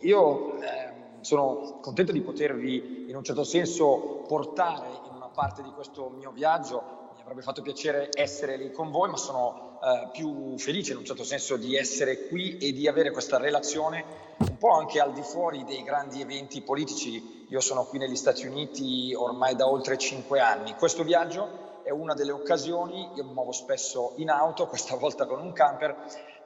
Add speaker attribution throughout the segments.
Speaker 1: io eh, sono contento di potervi in un certo senso portare in una parte di questo mio viaggio. Mi avrebbe fatto piacere essere lì con voi, ma sono eh, più felice in un certo senso di essere qui e di avere questa relazione un po' anche al di fuori dei grandi eventi politici. Io sono qui negli Stati Uniti ormai da oltre cinque anni. Questo viaggio è una delle occasioni, io mi muovo spesso in auto, questa volta con un camper,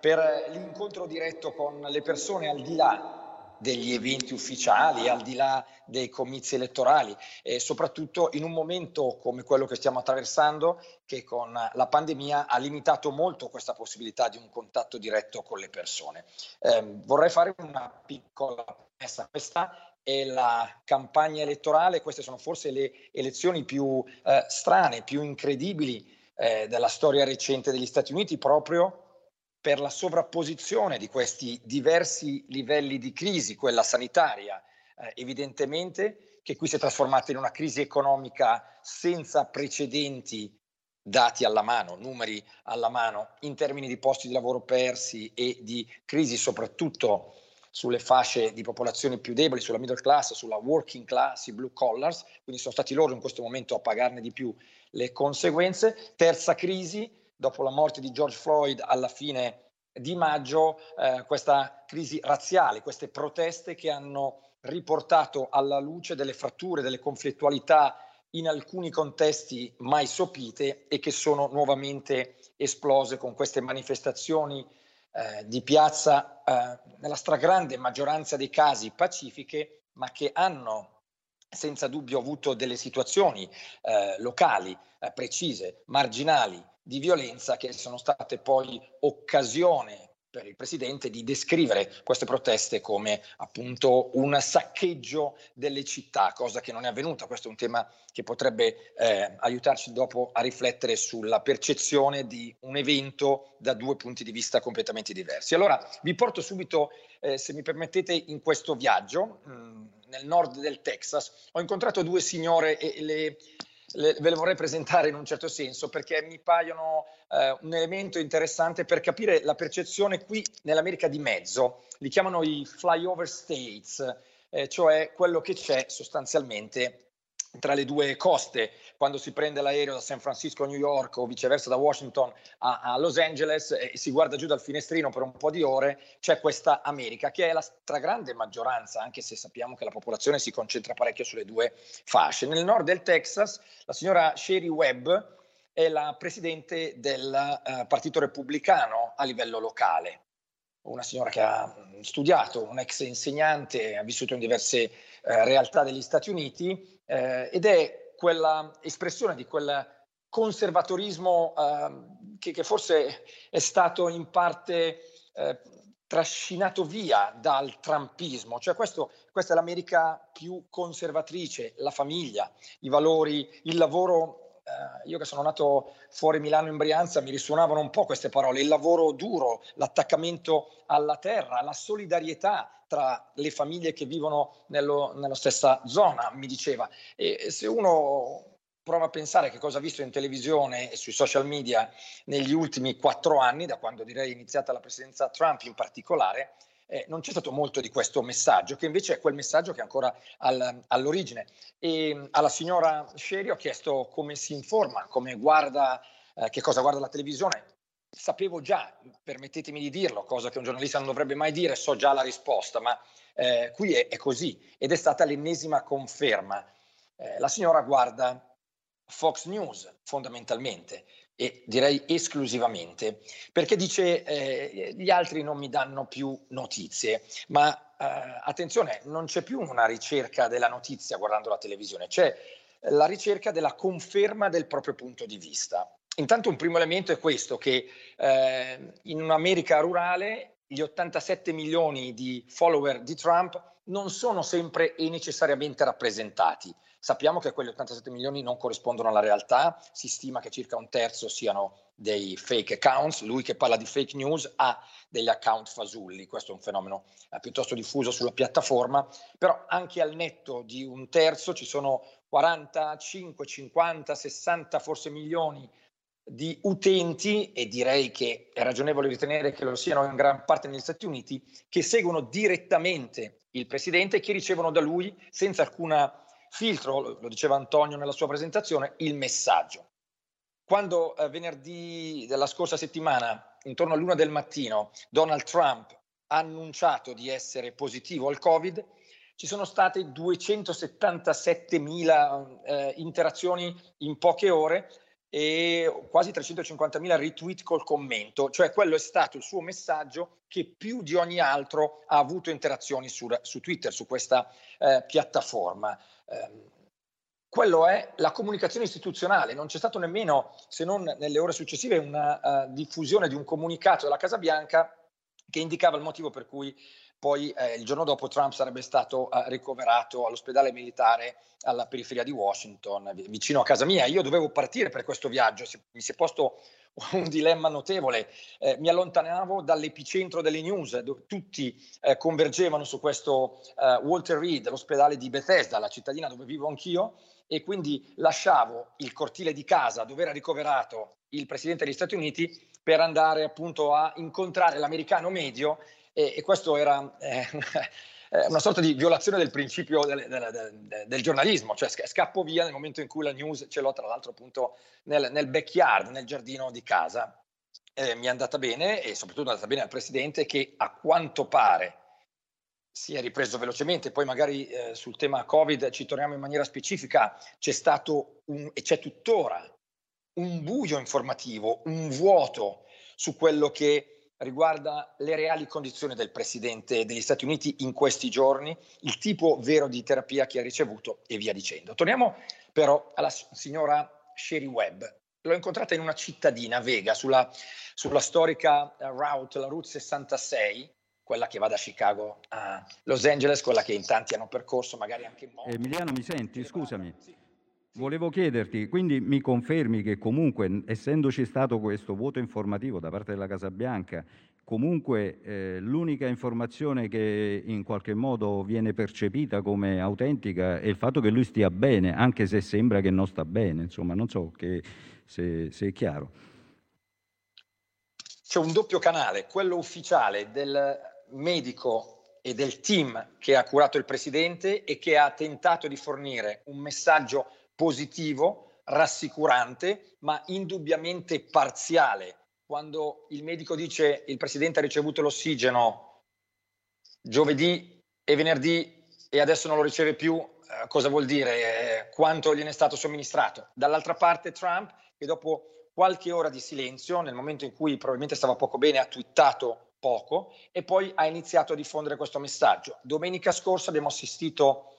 Speaker 1: per l'incontro diretto con le persone al di là degli eventi ufficiali, al di là dei comizi elettorali e soprattutto in un momento come quello che stiamo attraversando che con la pandemia ha limitato molto questa possibilità di un contatto diretto con le persone. Eh, vorrei fare una piccola promessa, questa è la campagna elettorale, queste sono forse le elezioni più eh, strane, più incredibili eh, della storia recente degli Stati Uniti proprio per la sovrapposizione di questi diversi livelli di crisi, quella sanitaria eh, evidentemente, che qui si è trasformata in una crisi economica senza precedenti dati alla mano, numeri alla mano, in termini di posti di lavoro persi e di crisi soprattutto sulle fasce di popolazione più deboli, sulla middle class, sulla working class, i blue collars, quindi sono stati loro in questo momento a pagarne di più le conseguenze. Terza crisi, dopo la morte di George Floyd alla fine di maggio, eh, questa crisi razziale, queste proteste che hanno riportato alla luce delle fratture, delle conflittualità in alcuni contesti mai sopite e che sono nuovamente esplose con queste manifestazioni eh, di piazza eh, nella stragrande maggioranza dei casi pacifiche, ma che hanno senza dubbio avuto delle situazioni eh, locali eh, precise, marginali, di violenza che sono state poi occasione per il Presidente di descrivere queste proteste come appunto un saccheggio delle città, cosa che non è avvenuta. Questo è un tema che potrebbe eh, aiutarci dopo a riflettere sulla percezione di un evento da due punti di vista completamente diversi. Allora vi porto subito, eh, se mi permettete, in questo viaggio mh, mm, nel nord del Texas. Ho incontrato due signore e le le, ve le vorrei presentare in un certo senso perché mi paiono eh, un elemento interessante per capire la percezione qui nell'America di mezzo. Li chiamano i flyover states, eh, cioè quello che c'è sostanzialmente tra le due coste, quando si prende l'aereo da San Francisco a New York o viceversa da Washington a, a, Los Angeles e si guarda giù dal finestrino per un po' di ore, c'è questa America che è la stragrande maggioranza, anche se sappiamo che la popolazione si concentra parecchio sulle due fasce. Nel nord del Texas la signora Sherry Webb è la presidente del uh, Partito Repubblicano a livello locale una signora che ha studiato, un ex insegnante, ha vissuto in diverse eh, realtà degli Stati Uniti eh, ed è quella espressione di quel conservatorismo eh, che, che, forse è stato in parte eh, trascinato via dal trumpismo, cioè questo, questa è l'America più conservatrice, la famiglia, i valori, il lavoro eh, io che sono nato fuori Milano in Brianza mi risuonavano un po' queste parole, il lavoro duro, l'attaccamento alla terra, la solidarietà tra le famiglie che vivono nello, nella stessa zona, mi diceva. E se uno prova a pensare che cosa ha visto in televisione e sui social media negli ultimi quattro anni, da quando direi è iniziata la presidenza Trump in particolare, eh, non c'è stato molto di questo messaggio, che invece è quel messaggio che è ancora al, all'origine. E alla signora Sherry ho chiesto come si informa, come guarda, eh, che cosa guarda la televisione. Sapevo già, permettetemi di dirlo, cosa che un giornalista non dovrebbe mai dire, so già la risposta, ma eh, qui è, è, così ed è stata l'ennesima conferma. Eh, la signora guarda Fox News fondamentalmente e direi esclusivamente, perché dice eh, gli altri non mi danno più notizie, ma eh, attenzione, non c'è più una ricerca della notizia guardando la televisione, c'è la ricerca della conferma del proprio punto di vista. Intanto un primo elemento è questo, che eh, in un'America rurale gli 87 milioni di follower di Trump non sono sempre e necessariamente rappresentati. Sappiamo che quegli 87 milioni non corrispondono alla realtà, si stima che circa un terzo siano dei fake accounts, lui che parla di fake news ha degli account fasulli, questo è un fenomeno eh, piuttosto diffuso sulla piattaforma, però anche al netto di un terzo ci sono 45, 50, 60 forse milioni di utenti, e direi che è ragionevole ritenere che lo siano in gran parte negli Stati Uniti, che seguono direttamente il presidente e che ricevono da lui, senza alcuna filtro, lo diceva Antonio nella sua presentazione, il messaggio. Quando eh, venerdì della scorsa settimana, intorno all'una del mattino, Donald Trump ha annunciato di essere positivo al Covid, ci sono state 277.000 eh, interazioni in poche ore e quasi 350.000 retweet col commento, cioè quello è stato il suo messaggio che più di ogni altro ha avuto interazioni su, su Twitter, su questa eh, piattaforma. Eh, quello è la comunicazione istituzionale, non c'è stato nemmeno, se non nelle ore successive, una uh, diffusione di un comunicato della Casa Bianca che indicava il motivo per cui poi eh, il giorno dopo Trump sarebbe stato eh, ricoverato all'ospedale militare alla periferia di Washington, vicino a casa mia. Io dovevo partire per questo viaggio, si, mi si è posto un dilemma notevole. Eh, mi allontanavo dall'epicentro delle news, dove tutti eh, convergevano su questo eh, Walter Reed, l'ospedale di Bethesda, la cittadina dove vivo anch'io, e quindi lasciavo il cortile di casa dove era ricoverato il presidente degli Stati Uniti per andare appunto a incontrare l'americano medio e, e questo era eh, una sorta di violazione del principio del, del, del, del, giornalismo, cioè scappo via nel momento in cui la news ce l'ho tra l'altro appunto nel, nel backyard, nel giardino di casa. Eh, mi è andata bene e soprattutto è andata bene al presidente che a quanto pare si è ripreso velocemente, poi magari eh, sul tema Covid ci torniamo in maniera specifica, c'è stato un, e c'è tuttora un buio informativo, un vuoto su quello che riguarda le reali condizioni del Presidente degli Stati Uniti in questi giorni, il tipo vero di terapia che ha ricevuto e via dicendo. Torniamo però alla signora Sherry Webb. L'ho incontrata in una cittadina, Vega, sulla, sulla storica eh, route, la Route 66, quella che va da Chicago a Los Angeles, quella che in tanti hanno percorso, magari anche in moto.
Speaker 2: Emiliano, mi senti? Scusami. Sì. Volevo chiederti, quindi mi confermi che comunque, essendoci stato questo voto informativo da parte della Casa Bianca, comunque eh, l'unica informazione che in qualche modo viene percepita come autentica è il fatto che lui stia bene, anche se sembra che non sta bene, insomma, non so che, se, se è chiaro.
Speaker 1: C'è un doppio canale, quello ufficiale del medico e del team che ha curato il presidente e che ha tentato di fornire un messaggio positivo, rassicurante, ma indubbiamente parziale. Quando il medico dice il presidente ha ricevuto l'ossigeno giovedì e venerdì e adesso non lo riceve più, eh, cosa vuol dire? Eh, quanto gliene è stato somministrato? Dall'altra parte Trump, che dopo qualche ora di silenzio, nel momento in cui probabilmente stava poco bene, ha twittato poco e poi ha iniziato a diffondere questo messaggio. Domenica scorsa abbiamo assistito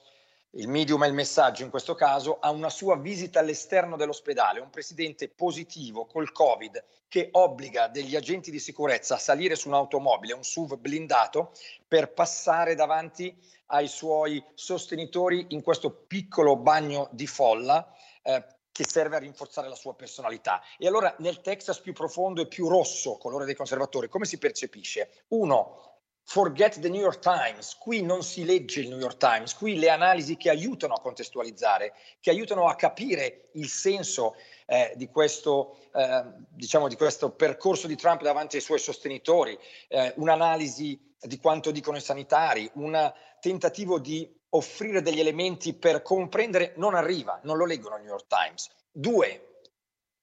Speaker 1: il medium è il messaggio in questo caso, a una sua visita all'esterno dell'ospedale, un presidente positivo col Covid che obbliga degli agenti di sicurezza a salire su un'automobile, un SUV blindato, per passare davanti ai suoi sostenitori in questo piccolo bagno di folla eh, che serve a rinforzare la sua personalità. E allora nel Texas più profondo e più rosso, colore dei conservatori, come si percepisce? Uno, Forget the New York Times, qui non si legge il New York Times, qui le analisi che aiutano a contestualizzare, che aiutano a capire il senso eh, di, questo, eh, diciamo di questo percorso di Trump davanti ai suoi sostenitori, eh, un'analisi di quanto dicono i sanitari, un tentativo di offrire degli elementi per comprendere, non arriva, non lo leggono il New York Times. Due,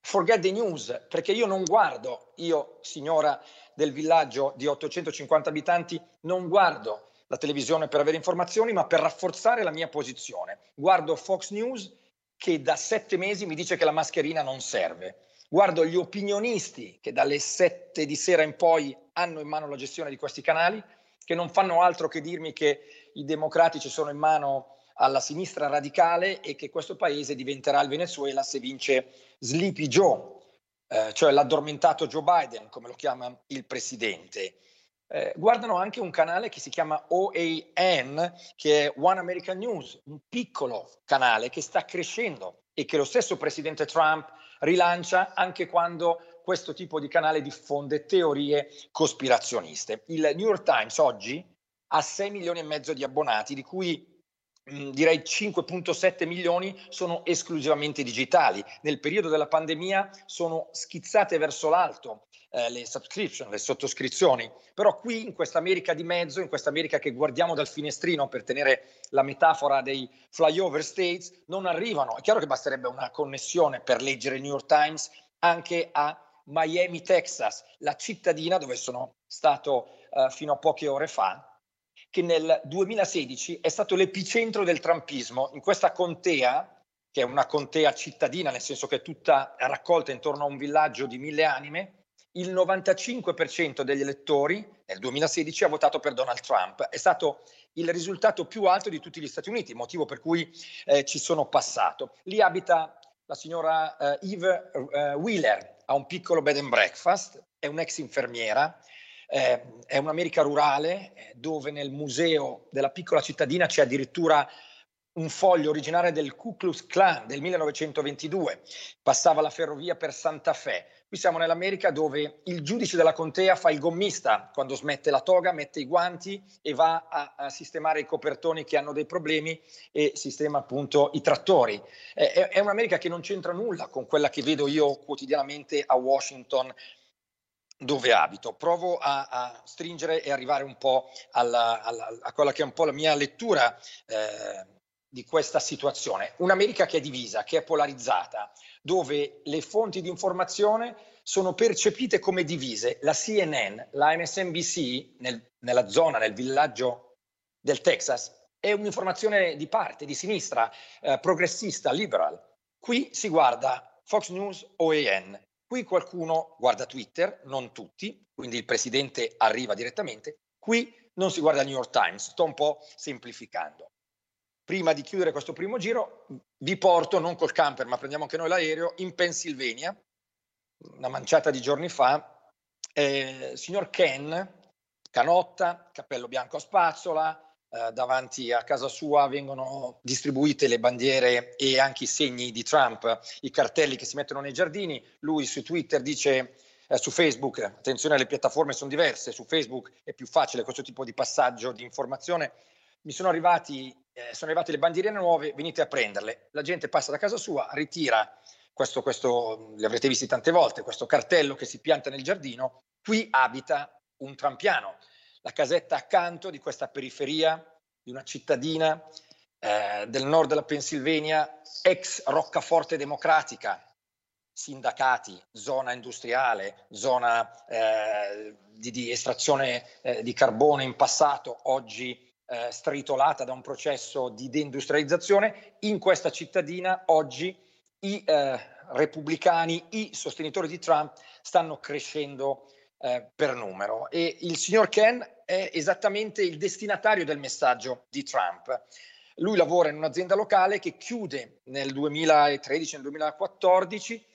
Speaker 1: forget the news, perché io non guardo, io signora del villaggio di 850 abitanti, non guardo la televisione per avere informazioni, ma per rafforzare la mia posizione. Guardo Fox News che da sette mesi mi dice che la mascherina non serve. Guardo gli opinionisti che dalle sette di sera in poi hanno in mano la gestione di questi canali, che non fanno altro che dirmi che i democratici sono in mano alla sinistra radicale e che questo paese diventerà il Venezuela se vince Sleepy Joe, eh, cioè l'addormentato Joe Biden, come lo chiama il presidente. Eh, guardano anche un canale che si chiama OAN, che è One American News, un piccolo canale che sta crescendo e che lo stesso presidente Trump rilancia anche quando questo tipo di canale diffonde teorie cospirazioniste. Il New York Times oggi ha 6 milioni e mezzo di abbonati, di cui direi 5.7 milioni sono esclusivamente digitali. Nel periodo della pandemia sono schizzate verso l'alto eh, le subscription, le sottoscrizioni, però qui in questa America di mezzo, in questa America che guardiamo dal finestrino per tenere la metafora dei flyover states, non arrivano. È chiaro che basterebbe una connessione per leggere il New York Times anche a Miami, Texas, la cittadina dove sono stato eh, fino a poche ore fa, che nel 2016 è stato l'epicentro del trumpismo. In questa contea, che è una contea cittadina, nel senso che è tutta raccolta intorno a un villaggio di mille anime, il 95% degli elettori nel 2016 ha votato per Donald Trump. È stato il risultato più alto di tutti gli Stati Uniti, motivo per cui eh, ci sono passato. Lì abita la signora eh, Eve eh, Wheeler, ha un piccolo bed and breakfast, è un'ex infermiera, eh, è un'America rurale dove nel museo della piccola cittadina c'è addirittura un foglio originale del Ku Klux Klan del 1922, passava la ferrovia per Santa Fe. Qui siamo nell'America dove il giudice della contea fa il gommista quando smette la toga, mette i guanti e va a, a sistemare i copertoni che hanno dei problemi e sistema appunto i trattori. È, è un'America che non c'entra nulla con quella che vedo io quotidianamente a Washington dove abito. Provo a, a, stringere e arrivare un po' alla, alla, a quella che è un po' la mia lettura eh, di questa situazione. Un'America che è divisa, che è polarizzata, dove le fonti di informazione sono percepite come divise. La CNN, la MSNBC, nel, nella zona, nel villaggio del Texas, è un'informazione di parte, di sinistra, eh, progressista, liberal. Qui si guarda Fox News o AN, Qui qualcuno guarda Twitter, non tutti, quindi il presidente arriva direttamente. Qui non si guarda il New York Times, sto un po' semplificando. Prima di chiudere questo primo giro, vi porto, non col camper, ma prendiamo anche noi l'aereo, in Pennsylvania, una manciata di giorni fa, eh, signor Ken, canotta, cappello bianco a spazzola, eh, davanti a casa sua vengono distribuite le bandiere e anche i segni di Trump, i cartelli che si mettono nei giardini. Lui su Twitter dice eh, su Facebook, attenzione le piattaforme sono diverse, su Facebook è più facile questo tipo di passaggio di informazione. Mi sono arrivati, eh, sono arrivate le bandierine nuove, venite a prenderle. La gente passa da casa sua, ritira questo, questo, li avrete visti tante volte, questo cartello che si pianta nel giardino. Qui abita un trampiano la casetta accanto di questa periferia di una cittadina eh, del nord della Pennsylvania, ex roccaforte democratica, sindacati, zona industriale, zona eh, di, di, estrazione eh, di carbone in passato, oggi eh, stritolata da un processo di deindustrializzazione, in questa cittadina oggi i eh, repubblicani, i sostenitori di Trump stanno crescendo eh, per numero. E il signor Ken è esattamente il destinatario del messaggio di Trump. Lui lavora in un'azienda locale che chiude nel 2013, nel 2014,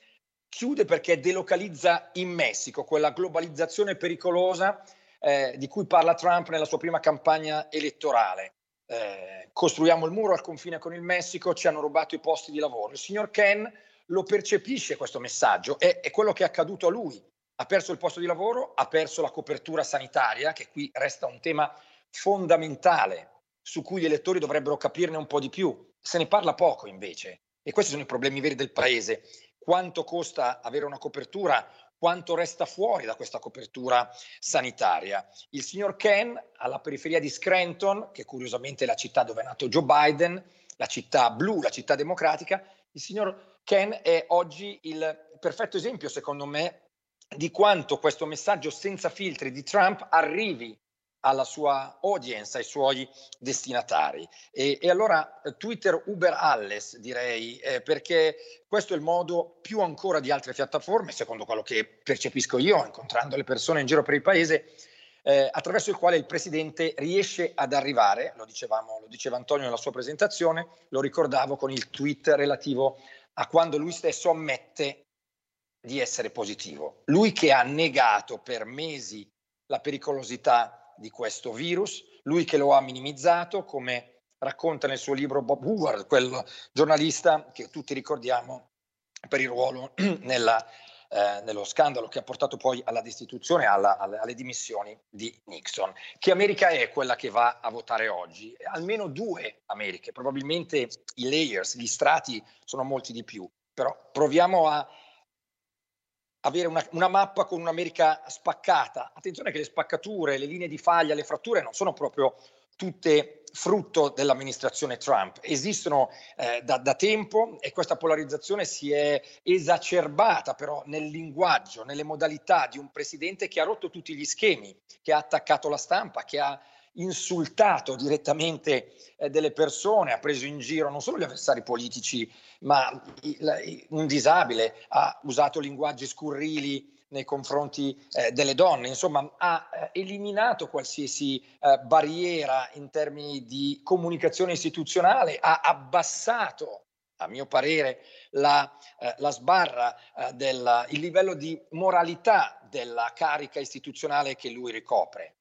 Speaker 1: chiude perché delocalizza in Messico, quella globalizzazione pericolosa eh, di cui parla Trump nella sua prima campagna elettorale. Eh, costruiamo il muro al confine con il Messico, ci hanno rubato i posti di lavoro. Il signor Ken lo percepisce questo messaggio, è, è quello che è accaduto a lui ha perso il posto di lavoro, ha perso la copertura sanitaria, che qui resta un tema fondamentale su cui gli elettori dovrebbero capirne un po' di più. Se ne parla poco invece e questi sono i problemi veri del paese. Quanto costa avere una copertura? Quanto resta fuori da questa copertura sanitaria? Il signor Ken, alla periferia di Scranton, che curiosamente è la città dove è nato Joe Biden, la città blu, la città democratica, il signor Ken è oggi il perfetto esempio, secondo me, di quanto questo messaggio senza filtri di Trump arrivi alla sua audience, ai suoi destinatari. E, e allora eh, Twitter uber alles, direi, eh, perché questo è il modo più ancora di altre piattaforme, secondo quello che percepisco io, incontrando le persone in giro per il paese, eh, attraverso il quale il presidente riesce ad arrivare, lo, dicevamo, lo diceva Antonio nella sua presentazione, lo ricordavo con il tweet relativo a quando lui stesso ammette di essere positivo. Lui che ha negato per mesi la pericolosità di questo virus, lui che lo ha minimizzato, come racconta nel suo libro Bob Woodward, quel giornalista che tutti ricordiamo per il ruolo nella eh, nello scandalo che ha portato poi alla destituzione, alla, alle, alle, dimissioni di Nixon. Che America è quella che va a votare oggi? Almeno due Americhe, probabilmente i layers, gli strati sono molti di più, però proviamo a avere una, una, mappa con un'America spaccata. Attenzione che le spaccature, le linee di faglia, le fratture non sono proprio tutte frutto dell'amministrazione Trump. Esistono eh, da, da, tempo e questa polarizzazione si è esacerbata però nel linguaggio, nelle modalità di un presidente che ha rotto tutti gli schemi, che ha attaccato la stampa, che ha insultato direttamente eh, delle persone, ha preso in giro non solo gli avversari politici, ma un disabile, ha usato linguaggi scurrili nei confronti eh, delle donne, insomma ha eh, eliminato qualsiasi eh, barriera in termini di comunicazione istituzionale, ha abbassato a mio parere, la, eh, la sbarra, eh, del, livello di moralità della carica istituzionale che lui ricopre.